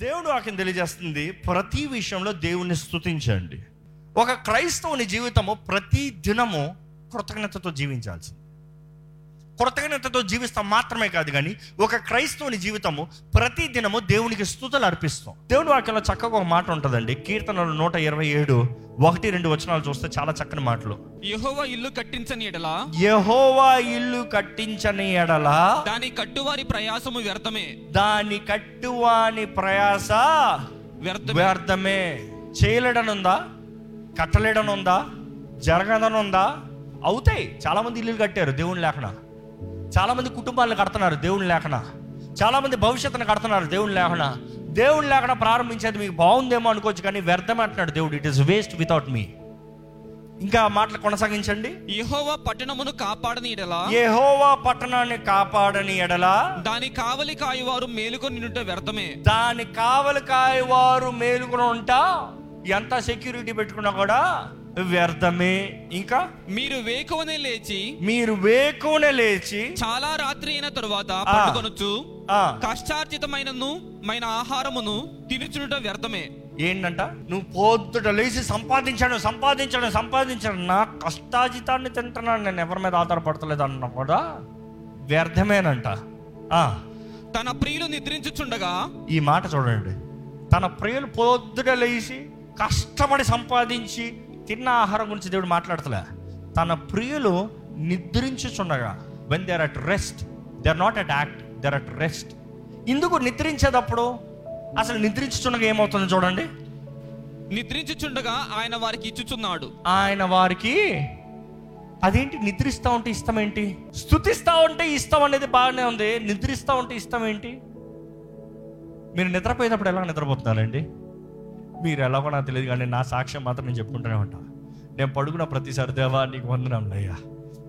దేవుడు వాక్యం తెలియజేస్తుంది ప్రతి విషయంలో దేవుణ్ణి స్తుతించండి. ఒక క్రైస్తవుని జీవితము ప్రతి దినము కృతజ్ఞతతో జీవించాల్సింది. కృతజ్ఞతతో జీవిస్తాం మాత్రమే కాదు కానీ ఒక క్రైస్తవుని జీవితము ప్రతి దినము దేవునికి స్థుతులు అర్పిస్తాం. దేవుని వాక్యంలో చక్కగా ఒక మాట ఉంటుందండి. కీర్తనలు నూట ఇరవై ఏడు ఒకటి రెండు వచనాలు చూస్తే చాలా చక్కని మాటలు. యెహోవా ఇల్లు కట్టించని ఎడలా? యహోవా ఇల్లు కట్టించని ఎడలా? దాని కట్టువారి ప్రయాసము వ్యర్థమే. దాని కట్టువాని ప్రయాస వ్యర్థమే. చేయలేడనుందా? కట్టలేడనుందా? జరగదనుందా? అవుతాయి. చాలా మంది ఇల్లు కట్టారు దేవుని లేఖన చాలా మంది కుటుంబాలను కడుతున్నారు దేవుని లేఖన. చాలా మంది భవిష్యత్తును కడుతున్నారు దేవుని లేఖన. దేవుని లేఖన ప్రారంభించేది మీకు బాగుందేమో అనుకోవచ్చు కానీ వ్యర్థం అంటున్నాడు దేవుడు. It is waste without me ఇంకా మాటలు కొనసాగించండి. యెహోవా పట్టణమును కాపాడని ఎడలా. యెహోవా పట్టణాన్ని కాపాడని ఎడలా. దాని కావలి కాయువారు మేలుకొని నిండుట వ్యర్థమే. దాని కావలి కాయవారు మేలుకుని ఉంటా ఎంత సెక్యూరిటీ పెట్టుకున్నా కూడా వ్యర్థమే. ఇంకా? మీరు వేకువనే లేచి మీరు వేకునే లేచి చాలా రాత్రి అయిన తరువాత. పండుకొనొచ్చు. ఆ, కష్టార్జితమైనను మైన ఆహారమును తినుచునుట వ్యర్థమే. ఏంటంట? నువ్వు పొద్దుట లేచి సంపాదించాను సంపాదించాను సంపాదించాను. నా కష్టాజితాన్ని తింటున్నాను నేను ఎవరి మీద ఆధారపడతలేదు అన్నా కూడా వ్యర్థమేనంట. ఆ, తన ప్రియులు నిద్రించుచుండగా ఈ మాట చూడండి. తన ప్రియులు పొద్దుట లేచి కష్టపడి సంపాదించి తిన్న ఆహారం గురించి దేవుడు మాట్లాడతలే. తన ప్రియులు నిద్రించుచుండగా when they are at rest they are not at act they are at rest ఇందుకు నిద్రించేటప్పుడు? అసలు నిద్రించుచుండగా ఏమవుతుందో చూడండి. నిద్రించుచుండగా ఆయన వారికి ఇచ్చుచున్నాడు. ఆయన వారికి అదేంటి నిద్రిస్తా ఉంటే ఇష్టం ఏంటి? స్థుతిస్తా ఉంటే ఇష్టం అనేది బాగానే ఉంది. నిద్రిస్తా ఉంటే ఇష్టం ఏంటి? మీరు నిద్రపోయినప్పుడు ఎలా నిద్రపోతున్నారండి? మీరు ఎలాగో నాకు తెలియదు కానీ నా సాక్ష్యం మాత్రం నేను చెప్పుకుంటూనే ఉంటా నేను పడుకున్న ప్రతిసారి దేవా నీకు వందనంలయ్యా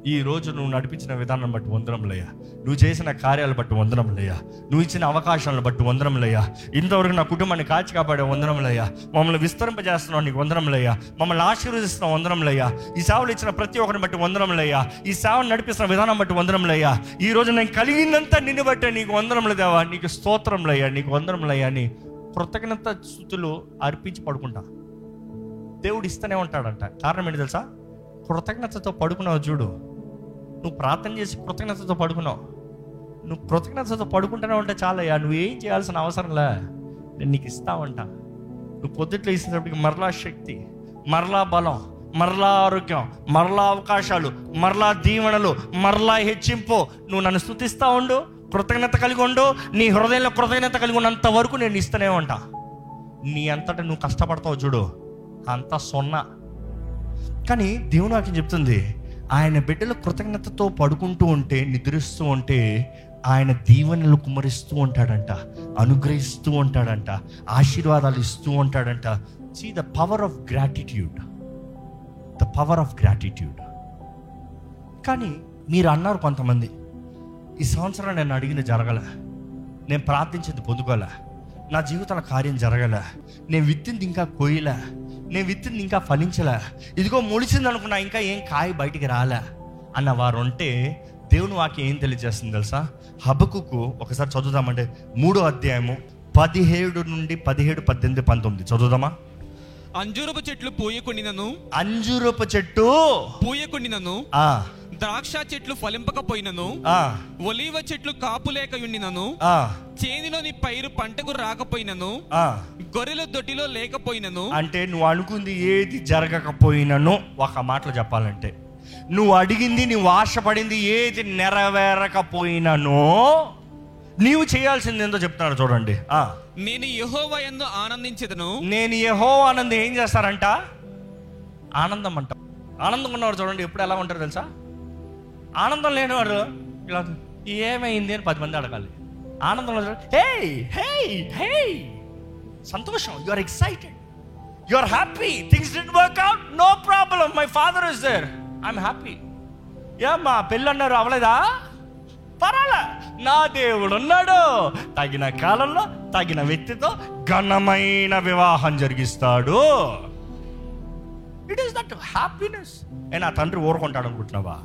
ఈ రోజు నువ్వు నడిపించిన విధానం బట్టి వందనంలయ్యా నువ్వు చేసిన కార్యాలు బట్టి వందనంలయ్యా నువ్వు ఇచ్చిన అవకాశాలను బట్టి వందనంలయ్యా ఇంతవరకు నా కుటుంబాన్ని కాచి కాపాడే వందనంలయ్యా మమ్మల్ని విస్తరింపజేస్తున్నావు నీకు వందనంలయ్యా మమ్మల్ని ఆశీర్వదిస్తున్న వందనంలయ్యా ఈ సేవలు ఇచ్చిన ప్రతి ఒక్కరిని బట్టి వందనంలయ్యా ఈ సేవను నడిపిస్తున్న విధానం బట్టి వందనంలయ్యా ఈ రోజు నేను కలిగిందంతా నిన్ను బట్టే నీకు వందనములు దేవా నీకు స్తోత్రంలయ్యా నీకు వందనములయ్యా అని కృతజ్ఞత స్థుతులు అర్పించి పడుకుంటా. దేవుడు ఇస్తూనే ఉంటాడంట. కారణం ఏంటి తెలుసా? కృతజ్ఞతతో పడుకున్నావు చూడు. నువ్వు ప్రార్థన చేసి కృతజ్ఞతతో పడుకున్నావు. నువ్వు కృతజ్ఞతతో పడుకుంటూనే ఉంటే చాలయ్యా నువ్వేం చేయాల్సిన అవసరంలే నేను నీకు ఇస్తావంట. నువ్వు పొద్దుట్లో ఇచ్చినప్పటికి మరలా శక్తి మరలా బలం మరలా ఆరోగ్యం మరలా అవకాశాలు మరలా దీవెనలు మరలా హెచ్చింపు. నువ్వు నన్ను స్థుతిస్తా ఉండు. కృతజ్ఞత కలిగి ఉండు. నీ హృదయంలో కృతజ్ఞత కలిగి ఉన్నంత వరకు నేను ఇస్తూనే ఉంటా. నీ అంతటా నువ్వు కష్టపడతావు చూడు. అంతా సొన్నా. కానీ దేవుడు నాకు చెప్తుంది ఆయన బిడ్డలు కృతజ్ఞతతో పడుకుంటూ ఉంటే నిద్రిస్తూ ఉంటే ఆయన దీవెనలు కుమరిస్తూ ఉంటాడంట అనుగ్రహిస్తూ ఉంటాడంట ఆశీర్వాదాలు ఇస్తూ ఉంటాడంట. See the power of gratitude the power of gratitude కానీ మీరు అన్నారు కొంతమంది ఈ సంవత్సరం నేను అడిగింది జరగలే. నేను ప్రార్థించింది పొందుకోలే. నా జీవితంలో కార్యం జరగలే. నేను విత్తింది ఇంకా కోయలే. నేను విత్తింది ఇంకా ఫలించలే. ఇదిగో ముడిచింది అనుకున్నా ఇంకా ఏం కాయ బయటికి రాలే అన్న వారు ఉంటే దేవుని వాక్యం ఏం తెలియజేస్తుంది తెలుసా? హబకుకు ఒకసారి చదువుదామంటే మూడో అధ్యాయము పదిహేడు నుండి పదిహేడు పద్దెనిమిది పంతొమ్మిది. చదువుదామా? అంజూరపు చెట్లు పూయకుండినను అంజూరపు చెట్టు పూయకుండినను ఆ. ద్రాక్ష చెట్లు ఫలింపకపోయినను ఆ. ఒలీవ చెట్లు కాపు లేకయుండినను ఆ. చేనిలోని పైరు పంటకు రాకపోయినను ఆ. గొర్రెల దొడ్డిలో లేకపోయినను. అంటే నువ్వు అనుకుంది ఏది జరగకపోయినను ఒక మాటలో చెప్పాలంటే. నువ్వు అడిగింది నువ్వు ఆశపడింది ఏది నెరవేరకపోయినను నీవు చేయాల్సింది ఏందో చెప్తున్నాడు చూడండి. ఆ. నేను యెహోవా యందు ఆనందించెదను. నేను యహో ఆనందం ఏం చేస్తారంట? ఆనందం అంట. ఆనందం ఉన్నవాడు చూడండి ఎప్పుడు ఎలా ఉంటారు తెలుసా? ఆనందం లేనివాడు ఇలా ఏమైంది అని పది మంది అడగాలి. ఆనందం చూడండి, హే హే హే సంతోషం. You are excited you are happy things did work out no problem my father is there I'm happy ఏమ్మా పెళ్ళి అన్నారు. అవలేదా పర్వాలే. నా దేవుడు ఉన్నాడు. తగిన కాలంలో తగిన వ్యక్తితో ఘనమైన వివాహం జరిగిస్తాడు. ఇట్ ఈస్ దట్ హ్యాపీనెస్ ఏ నా తండ్రి ఊరుకుంటాడు అనుకుంటున్నావా?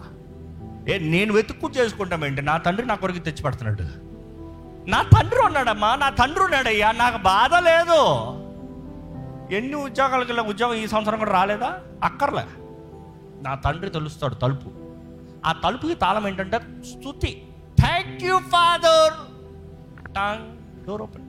ఏ నేను వెతుక్కు చేసుకుంటామేంటి నా తండ్రి నా కొరకు తెచ్చి పెడుతున్నాడు. నా తండ్రి ఉన్నాడమ్మా నా తండ్రి ఉన్నాడయ్యా నాకు బాధ లేదు. ఎన్ని ఉద్యోగాలకు వెళ్ళా ఉద్యోగం ఈ సంవత్సరం కూడా రాలేదా? అక్కర్లే. నా తండ్రి తెలుస్తాడు తలుపు. ఆ తలుపుకి తాళం ఏంటంటే స్థుతి thank you father door open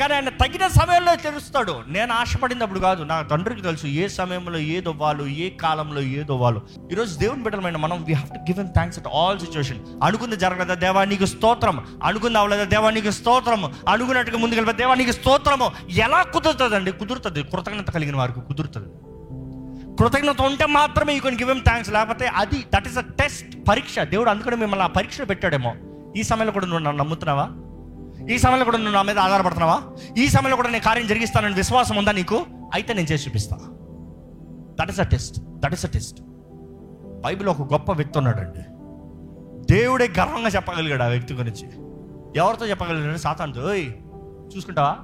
కానీ ఆయన తగిన సమయంలో తెలుస్తాడు. నేను ఆశపడినప్పుడు కాదు నా తండ్రికి తెలుసు ఏ సమయంలో ఏది ఇవ్వాలో ఏ కాలంలో ఏది వాళ్ళు ఈరోజు దేవుని బిడ్డలమైన మనం we have to give in thanks at all situation అనుకుంది జరగలేదా? దేవానికి స్తోత్రం. అనుకుంది అవ్వలేదా దేవానికి స్తోత్రం. అనుకున్నట్టుగా ముందుకు వెళ్ళిపోతే దేవా స్తోత్రము. ఎలా కుదురుతుందండి? కుదురుతుంది. కృతజ్ఞత కలిగిన వారికి కుదురుతుంది. కృతజ్ఞత ఉంటే మాత్రమే ఈ కొన్ని గివ్ థ్యాంక్స్ లేకపోతే అది దట్ ఈస్ అ టెస్ట్ పరీక్ష. దేవుడు అందుకని మిమ్మల్ని ఆ పరీక్ష పెట్టాడేమో. ఈ సమయంలో కూడా నువ్వు నన్ను నమ్ముతున్నావా? ఈ సమయంలో కూడా నువ్వు నా మీద ఆధారపడుతున్నావా? ఈ సమయంలో కూడా నేను కార్యం జరిగిస్తానని విశ్వాసం ఉందా నీకు? అయితే నేను చేసి చూపిస్తా. That is a test that is a test Bible ఒక గొప్ప వ్యక్తి ఉన్నాడండి. దేవుడే గర్వంగా చెప్పగలిగాడు ఆ వ్యక్తి గురించి. ఎవరితో చెప్పగలిగాడు సాతానుతో. ఓయ్ చూసుకుంటావా?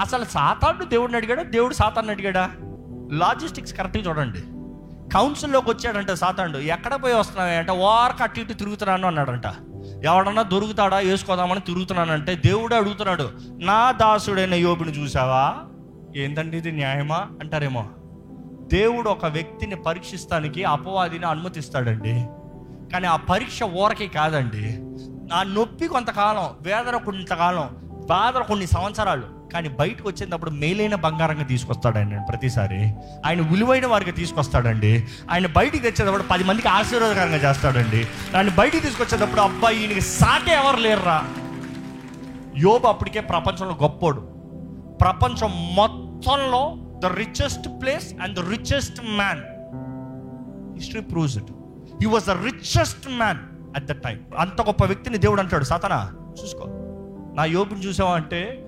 అసలు సాతాను దేవుడిని అడిగాడా? దేవుడు సాతాన్ని అడిగాడా? లాజిస్టిక్స్ కరెక్ట్గా చూడండి. కౌన్సిల్లోకి వచ్చాడంట సాతాండు ఎక్కడ పోయి వస్తున్నావు అంటే ఓర్క అటు ఇటు తిరుగుతున్నాను అన్నాడంట. ఎవడన్నా దొరుకుతాడా? వేసుకోదామని తిరుగుతున్నానంటే దేవుడే అడుగుతున్నాడు నా దాసుడైన యోబుని చూసావా ఏంటండి ఇది? న్యాయమా? అంటారేమో. దేవుడు ఒక వ్యక్తిని పరీక్షిస్తానికి అపవాదిని అనుమతిస్తాడండి. కానీ ఆ పరీక్ష ఊరకే కాదండి. ఆ నొప్పి కొంతకాలం వేదన కొంతకాలం బాధలు కొన్ని సంవత్సరాలు. కానీ బయటకు వచ్చేటప్పుడు మేలైన బంగారంగా తీసుకొస్తాడండి ఆయన ప్రతిసారి. ఆయన విలువైన వారికి తీసుకొస్తాడండి. ఆయన బయటికి తెచ్చేటప్పుడు పది మందికి ఆశీర్వాదకరంగా చేస్తాడండి. ఆయన బయటికి తీసుకొచ్చేటప్పుడు అబ్బాయి ఈయనకి సాటే ఎవరు లేరురా. యోబు అప్పటికే ప్రపంచంలో గొప్పోడు. ప్రపంచం మొత్తంలో the richest place and the richest man history proves it he was the richest man at the time అంత గొప్ప వ్యక్తిని దేవుడు అంటాడు. సతనా చూసుకో. నా యోబుని చూసావా అంటే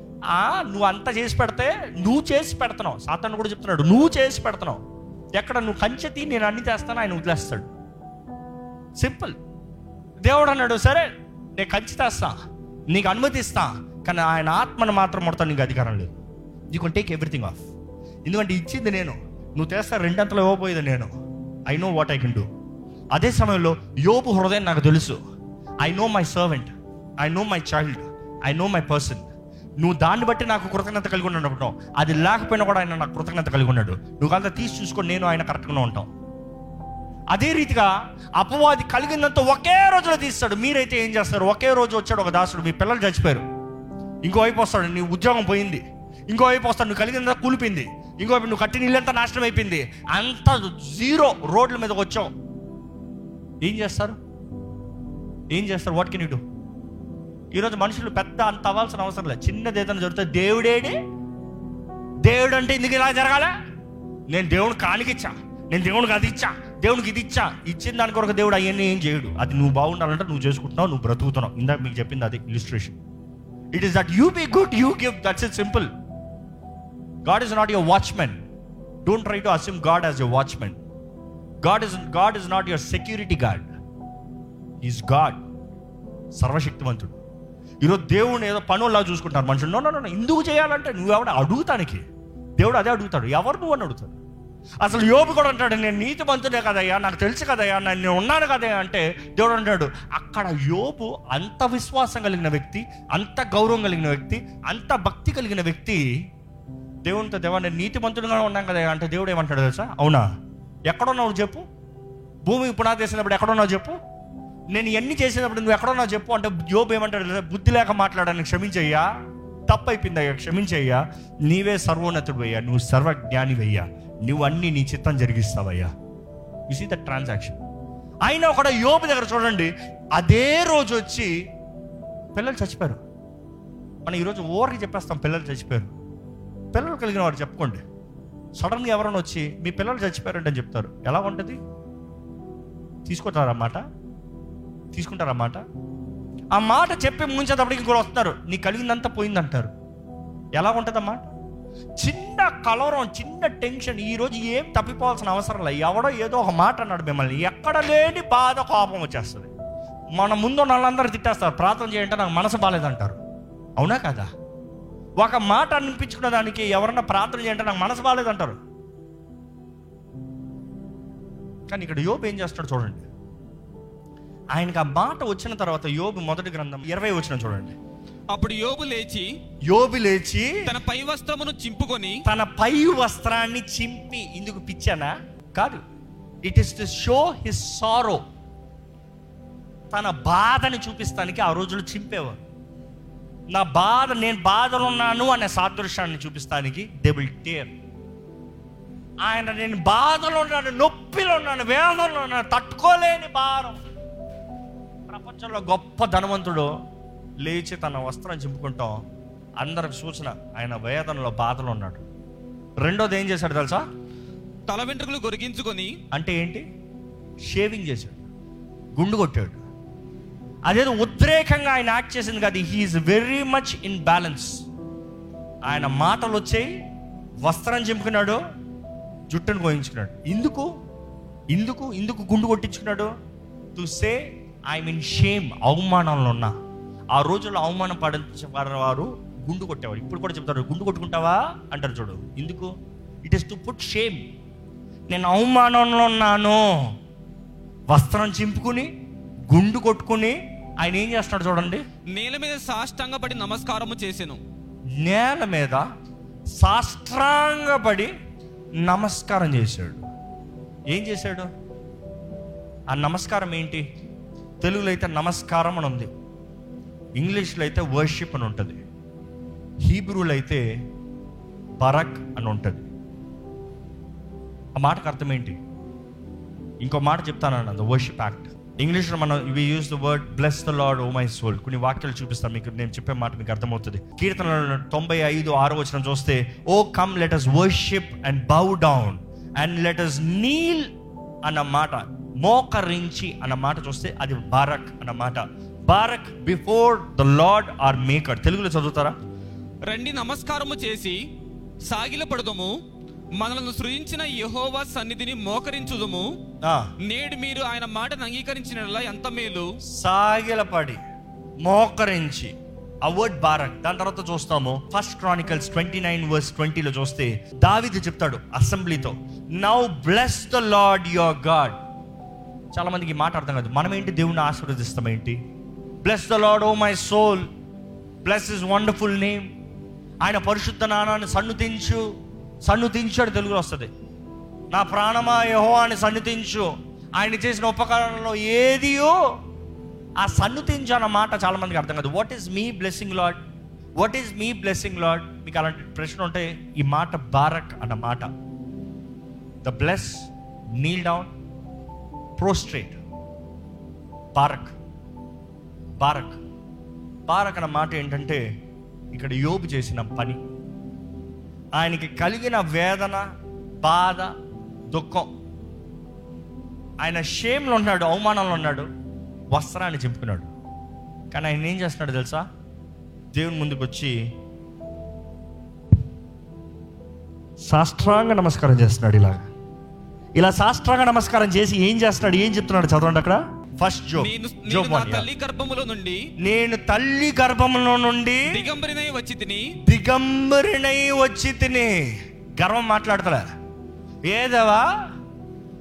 నువ్వు అంత చేసి పెడితే నువ్వు చేసి పెడుతున్నావు. సాతాను కూడా చెప్తున్నాడు నువ్వు చేసి పెడుతున్నావు. ఎక్కడ నువ్వు కంచెతి నేను అన్ని చేస్తాను ఆయన వదిలేస్తాడు. సింపుల్. దేవుడు అన్నాడు సరే నేను కంచి తెస్తా నీకు అనుమతిస్తా కానీ ఆయన ఆత్మను మాత్రం మొడతాను నీకు అధికారం లేదు. You can take everything off ఎందుకంటే ఇచ్చింది నేను నువ్వు తెస్తా రెండంతలో ఇవ్వబోయేది నేను. I know what I can do అదే సమయంలో యోపు హృదయం నాకు తెలుసు. I know my servant I know my child I know my person నువ్వు దాన్ని బట్టి నాకు కృతజ్ఞత కలిగి ఉన్నాడు అనుకుంటావు అది లేకపోయినా కూడా ఆయన నాకు కృతజ్ఞత కలిగి ఉన్నాడు. నువ్వు అంతా తీసి చూసుకొని నేను ఆయన కరెక్ట్గా ఉంటాం. అదే రీతిగా అపవాది కలిగిందంతా ఒకే రోజులో తీస్తాడు. మీరైతే ఏం చేస్తారు? ఒకే రోజు వచ్చాడు ఒక దాసుడు మీ పిల్లలు చచ్చిపోయారు. ఇంకోవైపు వస్తాడు నీ ఉద్యోగం పోయింది. ఇంకోవైపు వస్తాడు నువ్వు కలిగిందంతా కూలిపోయింది. ఇంకోవైపు నువ్వు కట్టిన ఇల్లంతా నాశనం అయిపోయింది. అంత జీరో రోడ్ల మీదకి వచ్చావు. ఏం చేస్తారు? ఏం చేస్తారు? వాట్ కెన్ యూ డూ ఈరోజు మనుషులు పెద్ద అంత అవ్వాల్సిన అవసరం లేదు. చిన్నది ఏదైనా జరుగుతుంది దేవుడేడి? దేవుడు అంటే ఎందుకు ఇలా జరగాలి? నేను దేవుని కానికిచ్చా. నేను దేవునికి అది ఇచ్చా. దేవునికి ఇది ఇచ్చా. ఇచ్చిన దాని కొరకు దేవుడు అవన్నీ ఏం చేయడు. అది నువ్వు బాగుండాలంటే నువ్వు చేసుకుంటున్నావు నువ్వు బ్రతుకుతున్నావు. ఇందాక మీకు చెప్పింది అది illustration it is that you be good you give that's it simple God is not your watchmen don't try to assume God as your watchmen God is God is not your security guard is God సర్వశక్తివంతుడు ఈరోజు దేవుడిని ఏదో పనుల్లా చూసుకుంటారు మనుషులు. No no ఎందుకు చేయాలంటే నువ్వెవడ అడుగుతానికి? దేవుడు అదే అడుగుతాడు. ఎవరు నువ్వు అని అడుగుతాడు? అసలు యోబు కూడా అంటాడు నేను నీతి మంతుడే కదయ్యా నాకు తెలుసు కదయ్యా నేను ఉన్నాను కదయ్యా అంటే దేవుడు అంటాడు అక్కడ యోబు అంత విశ్వాసం కలిగిన వ్యక్తి అంత గౌరవం కలిగిన వ్యక్తి అంత భక్తి కలిగిన వ్యక్తి దేవునితో దేవా నేను నీతి మంతుడుగా ఉన్నాం కదా అంటే దేవుడు ఏమంటాడు తెలుసా? అవునా? ఎక్కడున్నావు చెప్పు? భూమి పునాది వేసినప్పుడు ఎక్కడున్నావు చెప్పు? నేను ఎన్ని చేసేటప్పుడు నువ్వు ఎక్కడున్నావు చెప్పు అంటే జోబు ఏమంటాడు? బుద్ధి లేక మాట్లాడాను క్షమించయ్యా. తప్పు అయిపోయిందయ్యా క్షమించయ్యా. నీవే సర్వోన్నతుడు అయ్యా నువ్వు సర్వజ్ఞానివయ్యా. నువ్వు అన్ని నీ చిత్తం జరిగిస్తావయ్యా. యు సీ ద ట్రాన్సాక్షన్ అయినా కూడా యోబు దగ్గర చూడండి అదే రోజు వచ్చి పిల్లలు చచ్చిపోయారు. మనం ఈరోజు ఓరికి చెప్పేస్తాం పిల్లలు చచ్చిపోయారు. పిల్లలు కలిగిన వారు చెప్పుకోండి. సడన్గా ఎవరైనా వచ్చి మీ పిల్లలు చచ్చిపోయారంటే అని చెప్తారు. ఎలా ఉంటుంది? తీసుకుంటారు ఆ మాట ఆ మాట చెప్పి ముంచేటప్పటికి కూడా వస్తారు. నీ కలిగిందంతా పోయిందంటారు. ఎలా ఉంటుంది మాట చిన్న కలవరం చిన్న టెన్షన్. ఈరోజు ఏం తప్పిపోవాల్సిన అవసరం లేదు. ఎవడో ఏదో ఒక మాట అన్నాడు మిమ్మల్ని. ఎక్కడ లేని బాధ కోపం వచ్చేస్తుంది. మన ముందు ఉన్న వాళ్ళందరూ తిట్టేస్తారు. ప్రార్థన చేయంటే నాకు మనసు బాగాలేదంటారు అవునా కదా? ఒక మాట అనిపించుకున్న దానికి ఎవరన్నా ప్రార్థన చేయంటే నాకు మనసు బాగాలేదంటారు కానీ ఇక్కడ యోబు ఏం చేస్తాడు చూడండి. ఆయనకు ఆ మాట వచ్చిన తర్వాత యోబు మొదటి గ్రంథం ఇరవై వచ్చిన చూడండి. అప్పుడు యోబు లేచి యోబు లేచి తన పై వస్త్రమును చింపుకొని తన పై వస్త్రాన్ని చింపి ఇందుకు పిచ్చానా? కాదు. It is to show his sorrow తన బాధని చూపిస్తానికి ఆ రోజులు చింపేవారు. నా బాధ నేను బాధలో ఉన్నాను అనే సాదృశ్యాన్ని చూపిస్తానికి దే విల్ టేర్ ఆయన నేను బాధలో ఉన్నాను నొప్పిలో ఉన్నాను వేదనలో ఉన్నాను తట్టుకోలేని భారం. ప్రపంచంలో గొప్ప ధనవంతుడు లేచి తన వస్త్రం చింపుకుంటాం. అందరికి సూచన ఆయన వేదనలో బాధలో ఉన్నాడు. రెండోది ఏం చేశాడు తెలుసా? తల వెంట్రుకలు గొరిగించుకొని అంటే ఏంటి? షేవింగ్ చేశాడు. గుండు కొట్టాడు. అదేదో ఉద్రేకంగా ఆయన యాక్ట్ చేసింది కాదు. He is very much in balance ఆయన మాటలు వచ్చాయి వస్త్రం చింపుకున్నాడు జుట్టును కోయించుకున్నాడు. ఇందుకు ఇందుకు ఇందుకు గుండు కొట్టించుకున్నాడు? To say I mean shame అవమానంలో ఉన్నా. ఆ రోజుల్లో అవమానం పడించేవారు గుండు కొట్టేవారు. ఇప్పుడు కూడా చెప్తారు గుండు కొట్టుకుంటావా? అంటారు చూడు. ఎందుకు? It is to put shame నేను అవమానంలో ఉన్నాను. వస్త్రం చింపుకుని గుండు కొట్టుకుని ఆయన ఏం చేస్తున్నాడు చూడండి. నేల మీద సాష్టాంగపడి నమస్కారము చేసెను. నేల మీద సాష్టాంగపడి నమస్కారం చేశాడు. ఏం చేశాడు? ఆ నమస్కారం ఏంటి? తెలుగులో అయితే నమస్కారం అని ఉంది. ఇంగ్లీష్లో అయితే వర్షిప్ అని ఉంటుంది. హీబ్రూలో అయితే బరక్ అని ఉంటుంది. ఆ మాటకు అర్థం ఏంటి? ఇంకో మాట చెప్తాను ద వర్షిప్ యాక్ట్. ఇంగ్లీష్లో మనం we use the word bless the Lord O my soul కొన్ని వాక్యాలు చూపిస్తాను మీకు నేను చెప్పే మాట మీకు అర్థమవుతుంది. కీర్తన తొంభై ఐదు ఆరు వచ్చిన చూస్తే O come let us worship and bow down and let us kneel అన్న మాట మోకరించి అన్న మాట చూస్తే అది బారక్ అన్న మాట. Barack before the Lord our maker తెలుగులో చదువుతారా? రండి నమస్కారము చేసి సాగిలపడదము మనలను సృజించిన యెహోవా సన్నిధిని మోకరించుదుము. నేడు మీరు ఆయన మాటను అంగీకరించిన ఎంత మేలు. సాగిలపడి మోకరించి. ఆ వర్డ్ బారక్. దాని తర్వాత చూస్తాము. First Chronicles twenty nine verse ట్వంటీలో చూస్తే దావిది చెప్తాడు అసెంబ్లీతో. Now bless the Lord your God చాలా మందికి మాట అర్థం కాదు. మనం ఏంటి దేవుని ఆశీర్వదిస్తాం ఏంటి? Bless the Lord O my soul bless his wonderful name ఆయన పరిశుద్ధ నానాన్ని సన్నుతించు. సన్నుతించాడు తెలుగులో వస్తుంది. నా ప్రాణమా యహో అని సన్నుతించు. ఆయన చేసిన ఉపకరణంలో ఏదియో ఆ సన్నుతించు అన్న మాట చాలా మందికి అర్థం కాదు. What is me blessing Lord what is me blessing Lord మీకు అలాంటి ప్రశ్న ఉంటే ఈ మాట బారక్ అన్న మాట. The bless kneel down prostrate Barack Barack Barack అన్న మాట ఏంటంటే ఇక్కడ యోబు చేసిన పని. ఆయనకి కలిగిన వేదన బాధ దుఃఖం. ఆయన షేమ్లో ఉన్నాడు అవమానంలో ఉన్నాడు వస్త్రాన్ని చింపుకున్నాడు. కానీ ఆయన ఏం చేస్తున్నాడు తెలుసా? దేవుని ముందుకు వచ్చి సాష్టాంగ నమస్కారం చేస్తున్నాడు ఇలాగా. ఇలా సాష్టాంగ నమస్కారం చేసి ఏం చేస్తున్నాడు ఏం చెప్తున్నాడు చదవండి అక్కడ? ఫస్ట్ జో నేను జో నేను నా తల్లి గర్భములో నుండి నేను తల్లి గర్భంలో నుండి దిగంబరినై వచ్చి తిని దిగంబరినై వచ్చి తిని. గర్వం మాట్లాడతలే. ఏదవా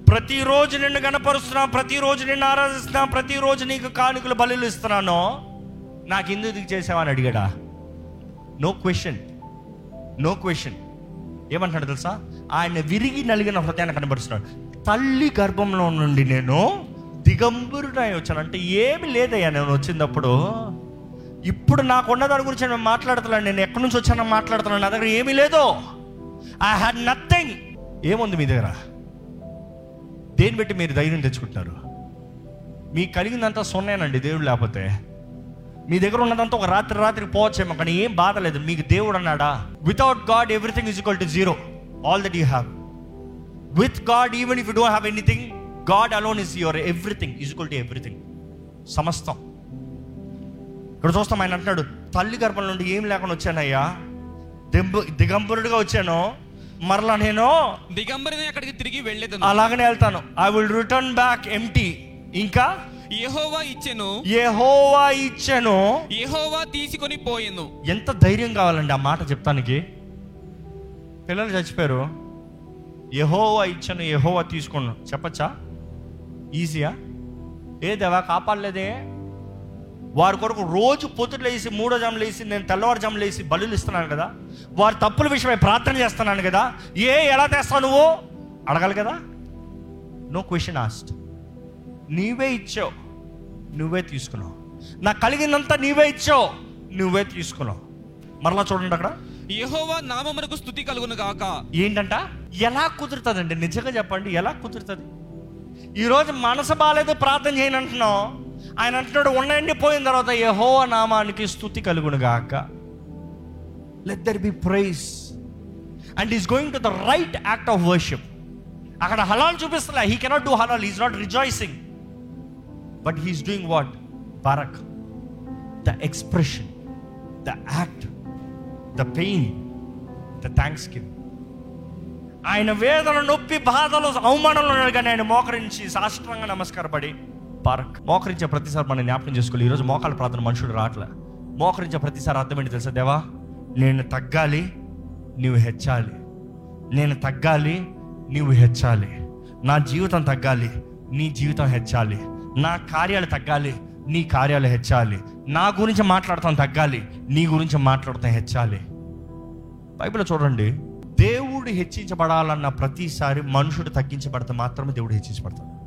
ప్రతిరోజు నిన్ను కనపరుస్తున్నా ప్రతిరోజు నిన్ను ఆరాధిస్తున్నా ప్రతిరోజు నీకు కానుకలు బలులు ఇస్తున్నాను. నాకు ఎందుకు ఇది చేసావని అడిగాడా? నో క్వశ్చన్ నో క్వశ్చన్ ఏమంటాడు తెలుసా? ఆయన విరిగి నలిగిన హృదయాన్ని కనబరుస్తున్నాడు. తల్లి గర్భంలో నుండి నేను దిగంబరుడై వచ్చాను. అంటే ఏమి లేదయ్యా నేను వచ్చినప్పుడు. ఇప్పుడు నాకున్న దాని గురించి నేను మాట్లాడుతున్నాను నేను ఎక్కడి నుంచి వచ్చానో మాట్లాడుతున్నాను నా దగ్గర ఏమీ లేదు. ఐ హ్యాడ్ నథింగ్ ఏముంది మీ దగ్గర? దేని బట్టి మీరు ధైర్యం తెచ్చుకుంటున్నారు? మీకు కలిగిందంతా సున్నానండి దేవుడు లేకపోతే. మీ దగ్గర ఉన్నదంతా ఒక రాత్రి రాత్రికి పోవచ్చేమో కానీ ఏం బాధ లేదు. మీకు దేవుడు అన్నాడా? Without God everything is equal to zero all that you have with God even if you don't have anything God alone is your everything is equal to everything సమస్తం. ఇక్కడ చూస్తాం ఆయన అంటున్నాడు తల్లి గర్భం నుండి ఏం లేకుండా వచ్చానయ్యా? దింబు దిగంబరుడుగా వచ్చాను. మరలా నేను దిగంబరినై అక్కడికి తిరిగి వెళ్ళేదను. అలాగనే వెళ్తాను. I will return back empty ఇంకా? యెహోవా ఇచ్చెను. యెహోవా ఇచ్చాను. యెహోవా తీసుకొని పోయెను. ఎంత ధైర్యం కావాలండి ఆ మాట చెప్తానికి? పిల్లలు చచ్చిపోయారు. యహోవా ఇచ్చాను యహోవా తీసుకున్నాను చెప్పచ్చా? ఈజీయా? ఏదేవా కాపాడలేదే? వారి కొరకు రోజు పొద్దుట వేసి మూడో జాములు వేసి నేను తెల్లవారుజాములు వేసి బలులు ఇస్తున్నాను కదా. వారి తప్పుల విషయమై ప్రార్థన చేస్తున్నాను కదా. ఏ ఎలా తెస్తావు నువ్వు? అడగాలి కదా. నో క్వశ్చన్ ఆస్ట్ నీవే ఇచ్చావు నువ్వే తీసుకున్నావు. నాకు కలిగిందంతా నీవే ఇచ్చావు నువ్వే తీసుకున్నావు. మరలా చూడండి అక్కడ. యహోవా నామమునకు స్థుతి కలుగును గాక. ఏంటంట? ఎలా కుదురుతుందండి? నిజంగా చెప్పండి ఎలా కుదురుతుంది? ఈరోజు మనసు బాగాలేదు ప్రార్థన చేయను అంటున్నాం ఆయన అంటున్నాడు ఉండండి పోయిన తర్వాత యహోవ నామానికి స్థుతి కలుగును గాక. Let there be praise and is going to the right act of worship అక్కడ హలాల్ చూపిస్తున్నా. He cannot do halal. Is not rejoicing but he's doing what Barack the expression the act the pain the thanksgiving ఆయన వేదన నొప్పి బాధలు అవమానంలో ఉన్నాడు కానీ ఆయన మోకరించి సాష్టాంగా నమస్కారపడి పార్క్. మోకరించే ప్రతిసారి మనం జ్ఞాపకం చేసుకోవాలి. ఈరోజు మోకాల ప్రార్థన మనుషుడు రావట్లే మోకరించే ప్రతిసారి అర్థం ఏంటి తెలుసా దేవా? నేను తగ్గాలి నీవు హెచ్చాలి. నేను తగ్గాలి నీవు హెచ్చాలి. నా జీవితం తగ్గాలి నీ జీవితం హెచ్చాలి. నా కార్యాలు తగ్గాలి నీ కార్యాలు హెచ్చాలి. నా గురించి మాట్లాడతాం తగ్గాలి. నీ గురించి మాట్లాడతాం హెచ్చాలి. బైబిల్ చూడండి దేవుడు హెచ్చించబడాలన్న ప్రతిసారి మనుషుడు తగ్గించబడితే మాత్రమే దేవుడు హెచ్చించబడతాడు.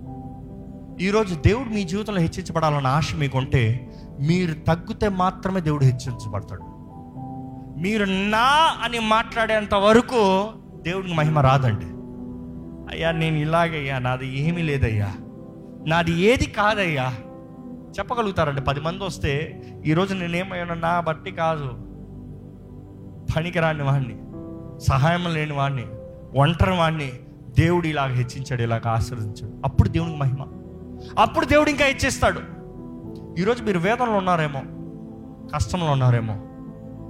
ఈరోజు దేవుడు మీ జీవితంలో హెచ్చించబడాలన్న ఆశ మీకుంటే మీరు తగ్గితే మాత్రమే దేవుడు హెచ్చించబడతాడు. మీరు నా అని మాట్లాడేంత వరకు దేవుడికి మహిమ రాదండి. అయ్యా నేను ఇలాగయ్యా నాది ఏమీ లేదయ్యా. నాది ఏది కాదయ్యా. చెప్పగలుగుతారండి. పది మంది వస్తే ఈరోజు నేనేమైనా నా బట్టి కాదు. పనికిరాని వాడిని సహాయం లేని వాడిని ఒంటరి వాడిని దేవుడు ఇలాగ హెచ్చించాడు ఇలాగ ఆశీర్వదించాడు. అప్పుడు దేవునికి మహిమ. అప్పుడు దేవుడు ఇంకా హెచ్చిస్తాడు. ఈరోజు మీరు వేదనలో ఉన్నారేమో కష్టంలో ఉన్నారేమో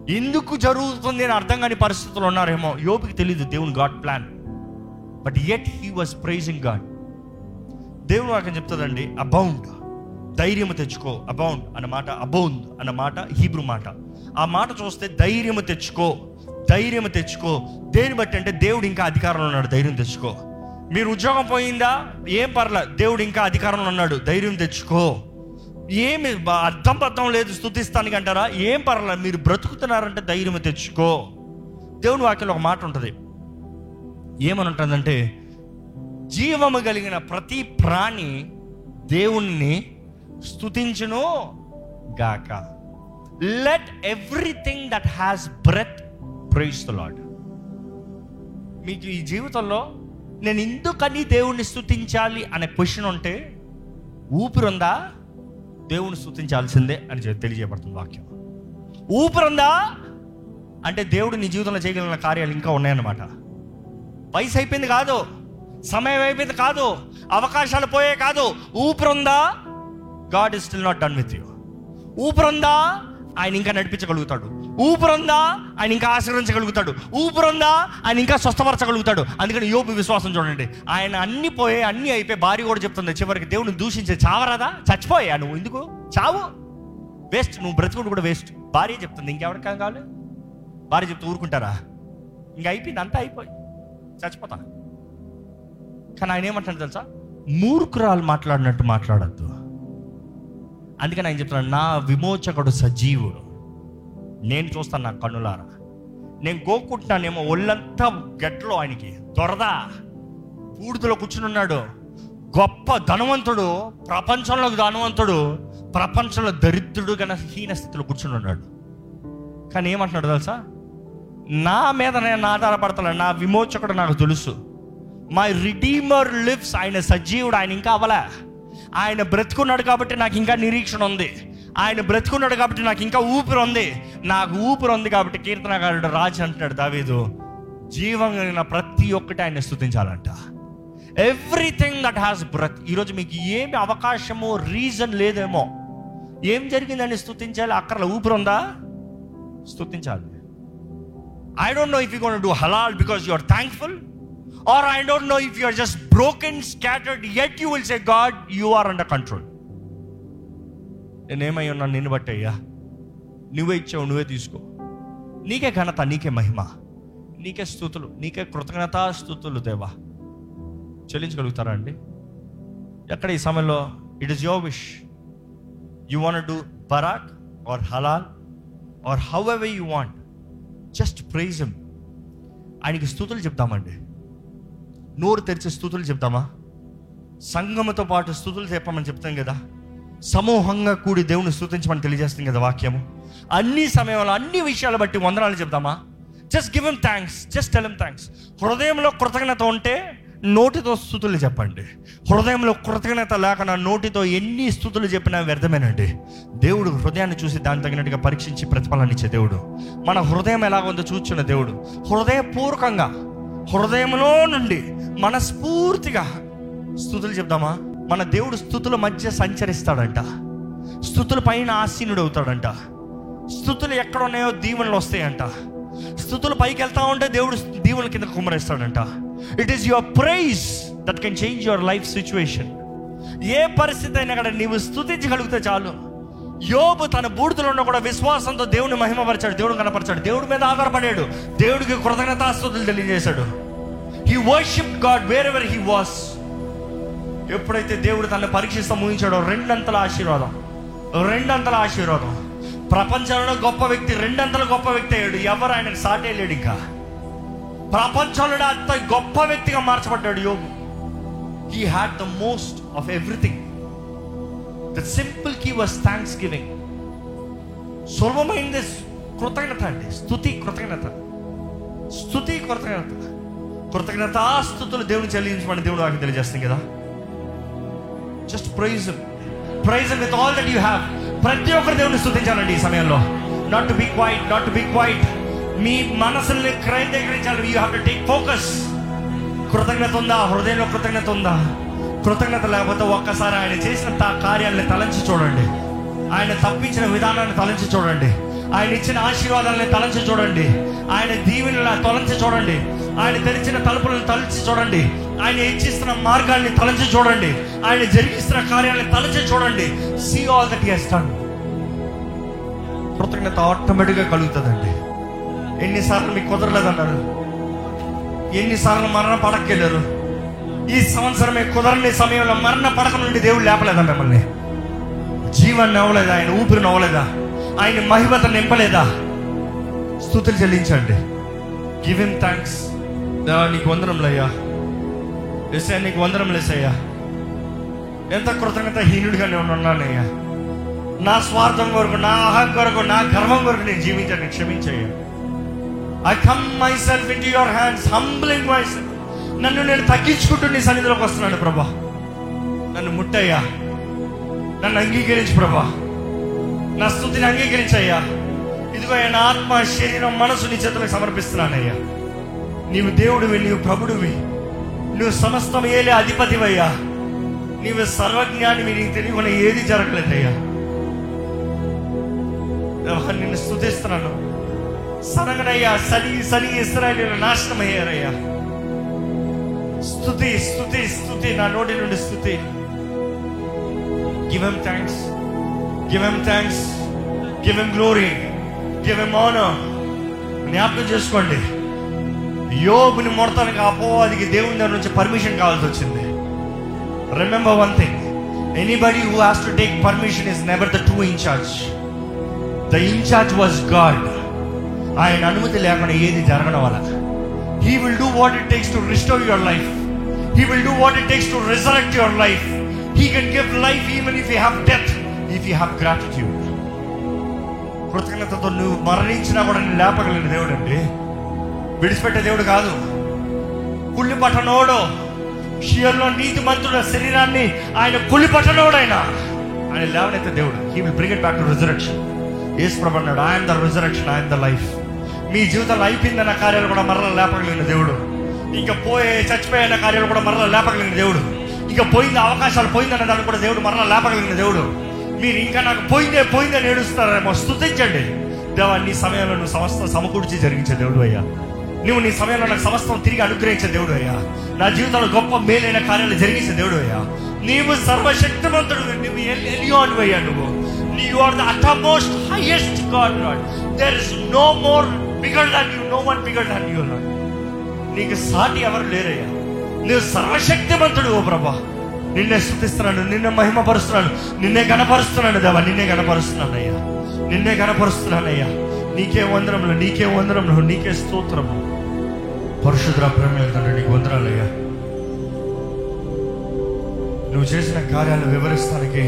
ఎందుకు జరుగుతుంది అని అర్థం కాని పరిస్థితులు ఉన్నారేమో యోపికి తెలియదు దేవుని God plan. But at he was praising God. దేవుడు వాక్యం చెప్తుందండి అబౌండ్ ధైర్యము తెచ్చుకో. అబౌండ్ అన్న మాట అబౌండ్ అన్న మాట హీబ్రూ మాట. ఆ మాట చూస్తే ధైర్యము తెచ్చుకో. ధైర్యము తెచ్చుకో. దేని బట్టి అంటే దేవుడు ఇంకా అధికారంలో ఉన్నాడు ధైర్యం తెచ్చుకో. మీరు ఉద్యోగం పోయిందా? ఏం పర్లే దేవుడు ఇంకా అధికారంలో ఉన్నాడు ధైర్యం తెచ్చుకో. ఏమి అర్థం పర్థం లేదు స్థుతిస్తానికి అంటారా? ఏం పర్లే మీరు బ్రతుకుతున్నారంటే ధైర్యం తెచ్చుకో. దేవుని వాక్యంలో ఒక మాట ఉంటుంది. ఏమని ఉంటుందంటే జీవము కలిగిన ప్రతి ప్రాణి దేవుణ్ణి స్తుతించును గాక. Let everything that has breath praise the Lord మీకు ఈ జీవితంలో నేను ఎందుకని దేవుణ్ణి స్తుతించాలి అనే క్వశ్చన్ ఉంటే ఊపిరుందా దేవుణ్ణి స్తుతించాల్సిందే అని తెలియజేయబడుతుంది వాక్యం. ఊపిరుందా అంటే దేవుడు నీ జీవితంలో చేయగలిగిన కార్యాలు ఇంకా ఉన్నాయన్నమాట. వయసు అయిపోయింది కాదు సమయం అయిపోయింది కాదు అవకాశాలు పోయే కాదు ఊపిరుందా God is still not done with you ఊపిరుందా? ఆయన ఇంకా నడిపించగలుగుతాడు. ఊపిరుందా? ఆయన ఇంకా ఆశీర్వించగలుగుతాడు ఊపిరుందా? ఆయన ఇంకా స్వస్థపరచగలుగుతాడు. అందుకని యోపు విశ్వాసం చూడండి. ఆయన అన్ని పోయే అన్ని అయిపోయి భార్య కూడా చెప్తుంది. చివరికి దేవుని దూషించే చావరాదా? చచ్చిపోయా నువ్వు? ఎందుకు? చావు. వేస్ట్ నువ్వు బ్రతుకుడు కూడా వేస్ట్ భార్య చెప్తుంది. ఇంకెవరికి కావాలి? భార్య చెప్తూ ఊరుకుంటారా? ఇంకా అయిపోయింది. అంతా అయిపోయి. చచ్చిపోతా. కానీ ఆయన ఏమంటాడు తెలుసా? మూర్ఖురాలు మాట్లాడినట్టు మాట్లాడద్దు. అందుకని ఆయన చెప్తున్నాడు నా విమోచకుడు సజీవుడు. నేను చూస్తాను నా కన్నులారా. నేను గోకుంటున్నానేమో ఒళ్ళంతా గట్లో ఆయనకి దొరదా. బూడిదలో కూర్చుని ఉన్నాడు. గొప్ప ధనవంతుడు ప్రపంచంలో ధనవంతుడు ప్రపంచంలో దరిద్రుడు గన హీన స్థితిలో కూర్చుని ఉన్నాడు. కానీ ఏమంటున్నాడు తెలుసా? నా మీద నేను ఆధారపడతాను నా విమోచకుడు నాకు తెలుసు. మై రిడీమర్ లివ్స్ ఆయన సజీవుడు ఆయన ఇంకా అవలే ఆయన బ్రతుకున్నాడు కాబట్టి నాకు ఇంకా నిరీక్షణ ఉంది. ఆయన బ్రతుకున్నాడు కాబట్టి నాకు ఇంకా ఊపిరి ఉంది. నాకు ఊపిరి ఉంది కాబట్టి కీర్తనకారుడు రాజు అంటున్నాడు దావీదు జీవం కలిగిన ప్రతి ఒక్కటి ఆయన స్థుతించాలంట ఎవ్రీథింగ్ దట్ హ్యాస్ బ్రత్ ఈరోజు మీకు ఏమి అవకాశము రీజన్ లేదేమో. ఏం జరిగిందని స్థుతించాలి అక్కడ ఊపిరి ఉందా? స్థుతించాలి I don't know if you gon do halal because you are thankful or I don't know if you're just broken, scattered, yet you will say, God, you are under control. నేనేమై ఉన్నాను నిన్ను బట్టి అయ్యా. నువ్వే ఇచ్చావు నువ్వే తీసుకో. నీకే ఘనత నీకే మహిమ నీకే స్థుతులు నీకే కృతజ్ఞతా స్థుతులు దేవా. చెల్లించగలుగుతారా అండి? ఎక్కడ ఈ సమయంలో it is your wish you want do Barack or halal or however you want just praise him ఆయనకి స్థుతులు చెప్తామండి. నోరు తెరిచి స్థుతులు చెప్తామా? సంఘముతో పాటు స్థుతులు చెప్పమని చెప్తాం కదా. సమూహంగా కూడి దేవుని స్థుతించమని తెలియజేస్తుంది కదా వాక్యము. అన్ని సమయంలో అన్ని విషయాలు బట్టి వందనాలు చెప్తామా? జస్ట్ గివ్ ఎమ్ thanks just tell em thanks హృదయంలో కృతజ్ఞత ఉంటే నోటితో స్థుతులు చెప్పండి. హృదయంలో కృతజ్ఞత లేకుండా నోటితో ఎన్ని స్థుతులు చెప్పినా వ్యర్థమేనండి. దేవుడు హృదయాన్ని చూసి దాన్ని తగినట్టుగా పరీక్షించి ప్రతిఫలాన్ని ఇచ్చే దేవుడు. మన హృదయం ఎలా ఉందో చూచున్న దేవుడు. హృదయపూర్వకంగా హృదయంలో నుండి మనస్ఫూర్తిగా స్థుతులు చెప్దామా? మన దేవుడు స్థుతుల మధ్య సంచరిస్తాడంట. స్థుతుల పైన ఆసీనుడు అవుతాడంట స్థుతులు ఎక్కడ ఉన్నాయో దీవెనలు వస్తాయంట. స్థుతులు పైకి వెళ్తా ఉంటే దేవుడు దీవెనల కింద కుమ్మరిస్తాడంట. It is your praise that can change your life situation ఏ పరిస్థితి అయినా కూడా నీవు స్థుతించగలిగితే చాలు. యోబు తన బూడిదలో ఉన్న కూడా విశ్వాసంతో దేవుని మహిమపరిచాడు దేవుడు కనపరిచాడు. దేవుడి మీద ఆధారపడాడు దేవుడికి కృతజ్ఞతాస్తుతులు తెలియజేశాడు. He worship God wherever he was ఎప్పుడైతే దేవుడు తనని పరీక్షిస్తూ ముగించాడో రెండంతల ఆశీర్వాదం. రెండంతల ఆశీర్వాదం. ప్రపంచంలో గొప్ప వ్యక్తి రెండంతల గొప్ప వ్యక్తి అయ్యాడు. ఎవరు ఆయనకు సాటే లేడు ఇంకా. ప్రపంచంలో అంత గొప్ప వ్యక్తిగా మార్చబడ్డాడు యోగు he had the most of everything the simple key was thanksgiving సులభమైంది కృతజ్ఞత అండి స్థుతి కృతజ్ఞత స్థుతి కృతజ్ఞత కృతజ్ఞత స్థుతులు దేవుని చెల్లించమని దేవుడు నాకు తెలియజేస్తుంది కదా. Just praise praise with all that you have ప్రతి ఒక్కరు దేవుని స్థుతించాలండి ఈ సమయంలో. Not to be quiet not to be quiet మీ మనసుల్ని క్రయీకరించాలి you have to take focus కృతజ్ఞత ఉందా? హృదయంలో కృతజ్ఞత ఉందా? కృతజ్ఞత లేకపోతే ఒక్కసారి ఆయన చేసిన కార్యాలను తలంచి చూడండి. ఆయన తప్పించిన విధానాన్ని తలంచి చూడండి. ఆయన ఇచ్చిన ఆశీర్వాదాలని తలంచి చూడండి. ఆయన దీవెనల తొలంచి చూడండి. ఆయన తెరిచిన తలుపులను తలంచి చూడండి. ఆయన ఇచ్చిస్తున్న మార్గాల్ని తలంచి చూడండి. ఆయన జరిగిస్తున్న కార్యాలను తలంచి చూడండి. సీ ఆల్ దట్ చేస్తాను కృతజ్ఞత ఆటోమేటిక్గా కలుగుతుందండి. ఎన్నిసార్లు మీకు కుదరలేదన్నారు. ఎన్నిసార్లు మరణ పడక్కెళ్ళారు ఈ సంవత్సరమే కుదరని సమయంలో మరణ పడక నుండి దేవుడు లేపలేదా మిమ్మల్ని? జీవాన్ని అవ్వలేదా ఆయన ఊపిరిని అవ్వలేదా ఆయన మహిమత నింపలేదా? స్థుతులు చెల్లించండి. గివ్ ఇన్ థ్యాంక్స్ నీకు వందరంలయ్యా ఎస్ఐ నీకు వందరం లేసయ్యా ఎంత కృతజ్ఞత హీనుడిగానే ఉన్నానయ్యా. నా స్వార్థం కొరకు నా అహం కొరకు నా గర్వం కొరకు నేను జీవించాను. క్షమించయ్యా. I come myself in your hands humbling my నన్ను నేను తగ్గించుకుంటూ నీ సన్నిధిలోకి వస్తున్నాను ప్రభా. నన్ను ముట్టయ్యా. నన్ను అంగీకరించు ప్రభా. నా స్థుతిని అంగీకరించయ్యా. ఇదిగో నా ఆత్మ శరీరం మనసు నీ చేతులకు సమర్పిస్తున్నానయ్యా. నీవు దేవుడివి నీవు ప్రభుడివి. నువ్వు సమస్తం ఏలే అధిపతివయ్యా. నీవు సర్వజ్ఞానివి నీకు తెలియకుండా ఏది జరగలేదయ్యా. నిన్ను స్థుతిస్తున్నాను. సనగనయ్యా సని సని ఇస్రాయలీలు నాశనం అయ్యారయ్యా స్థుతి స్థుతి స్థుతి నా నోటి నుండి స్థుతి గివ్ ఎమ్ థ్యాంక్స్ గివ్ ఎమ్ thanks give him glory give him honour జ్ఞాపకం చేసుకోండి. యోగుని మొడతానికి అపవాదికి దేవుని దగ్గర నుంచి పర్మిషన్ కావాల్సి వచ్చింది. Remember one thing anybody who has to take permission is never the true in charge the in charge was God ఆయన అనుమతి లేకుండా ఏది జరగడం వల్ల. He will do what it takes to restore your life he will do what it takes to resurrect your life he can give life even if you have death if you have gratitude కృతజ్ఞతతో నువ్వు మరణించినా కూడా నేను లేపగలిగిన దేవుడు అండి. విడిచిపెట్టే దేవుడు కాదు. కుళ్ళి పట్టనోడు షియర్లో నీతి మంత్రుల శరీరాన్ని ఆయన కుళ్ళి పట్టనోడు ఆయన. లేవనైతే దేవుడు. He will bring it back to resurrection Yesu ప్రభన్నాడు ఆయన ద రిజరెక్షన్ ఆయన ద లైఫ్ మీ జీవితంలో అయిపోయిందన్న కార్యాలు కూడా మరలా లేపగలిగిన దేవుడు. ఇంకా పోయే చచ్చిపోయిన కార్యాలు కూడా మరలా లేపగలిగిన దేవుడు. ఇంకా పోయింది అవకాశాలు పోయిందన్న దాన్ని కూడా దేవుడు మరలా లేపగలిగిన దేవుడు. మీరు ఇంకా నాకు పోయిందే పోయిందని ఏడుస్తారేమో స్తుతించండి. దేవా నీ సమయంలో నువ్వు సమస్తం సమకూర్చి జరిగించే దేవుడు అయ్యా. నువ్వు నీ సమయంలో నాకు సమస్తం తిరిగి అనుగ్రహించే దేవుడు అయ్యా. నా జీవితంలో గొప్ప మేలైన కార్యాలు జరిగించే దేవుడు అయ్యా. నీవు సర్వశక్తివంతుడు నువ్వు ఎలియోన్ అయ్యా నువ్వు. You are the utmost highest God not there is no more bigger than you no one bigger than you Lord నీకు సాటి ఎవరు లేరయ్యా? నువ్వు సర్వశక్తిమంతుడు ఓ ప్రభా. నిన్నే స్థుతిస్తున్నాను నిన్నే మహిమపరుస్తున్నాను నిన్నే గణపరుస్తున్నాను దేవా నిన్నే గణపరుస్తున్నానయ్యా నిన్నే గణపరుస్తున్నానయ్యా నీకే వందరంలో నీకే వందరంలో నీకే స్తోత్రము పరిశుద్ర ప్రేమ నీకు వందరాలయ్యా నువ్వు చేసిన కార్యాలు వివరిస్తానికి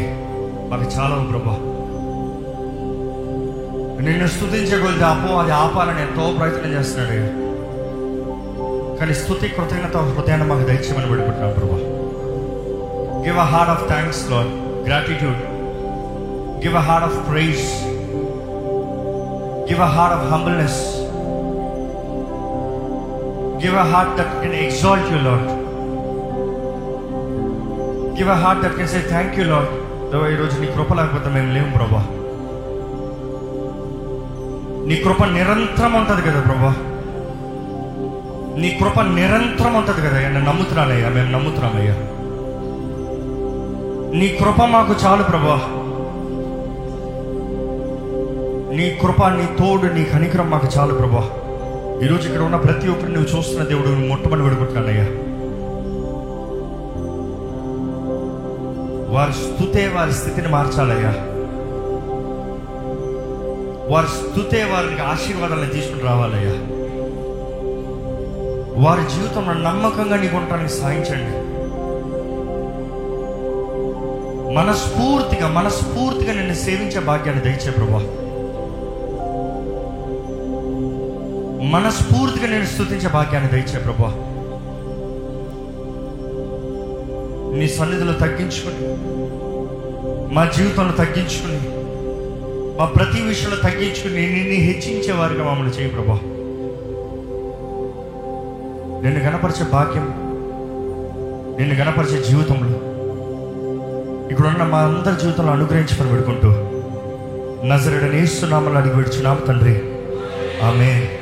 మాకు చాలా ప్రభా. నిన్ను స్థుతించగలిగితే అపో అది ఆపాలని ఎంతో ప్రయత్నం చేస్తున్నాడు. కానీ స్థుతి కృతజ్ఞత హృదయాన్ని మాకు దయచేయమని పడిపోతున్నాం ప్రభా. Give a heart of థ్యాంక్స్లో gratitude give a heart of praise give a heart of humbleness give a heart that can exalt you Lord give a heart that can say thank you Lord ఈరోజు నీ కృప లేకపోతే మేము లేము ప్రభా. నీ కృప నిరంతరం ఉంటుంది కదా ప్రభా. నీ కృప నిరంతరం ఉంటుంది కదా. నేను నమ్ముతున్నానయ్యా. మేము నమ్ముతున్నామయ్యా. నీ కృప మాకు చాలు ప్రభా. నీ కృప నీ తోడు నీ కనికరం మాకు చాలు ప్రభా. ఈరోజు ఇక్కడ ఉన్న ప్రతి ఒక్కరిని నువ్వు చూస్తున్న దేవుడు మొట్టమొదటి విడుకుంటున్నానయ్యా వారి స్థుతే వారి స్థితిని మార్చాలయ్యా. వారి స్థుతే వారికి ఆశీర్వాదాలను తీసుకుని రావాలయ్యా. వారి జీవితంలో నమ్మకంగా నీకు ఉండటానికి సాధించండి. మనస్ఫూర్తిగా మనస్ఫూర్తిగా నిన్ను సేవించే భాగ్యాన్ని దయచే ప్రభా. మనస్ఫూర్తిగా నేను స్థుతించే భాగ్యాన్ని దయచే ప్రభా. నీ సన్నిధిలో తగ్గించుకుని మా జీవితంలో తగ్గించుకుని మా ప్రతి విషయంలో తగ్గించుకుని నిన్ను హెచ్చించే వారిగా మమ్మల్ని చేయి ప్రభా. నిన్ను కనపరిచే భాగ్యం నిన్ను కనపరిచే జీవితంలో ఇక్కడున్న మా అందరి జీవితంలో అనుగ్రహించమని పెడుకుంటూ నజరడని ఇస్తున్నామని అడిగి విడుచున్నాము తండ్రి. ఆమె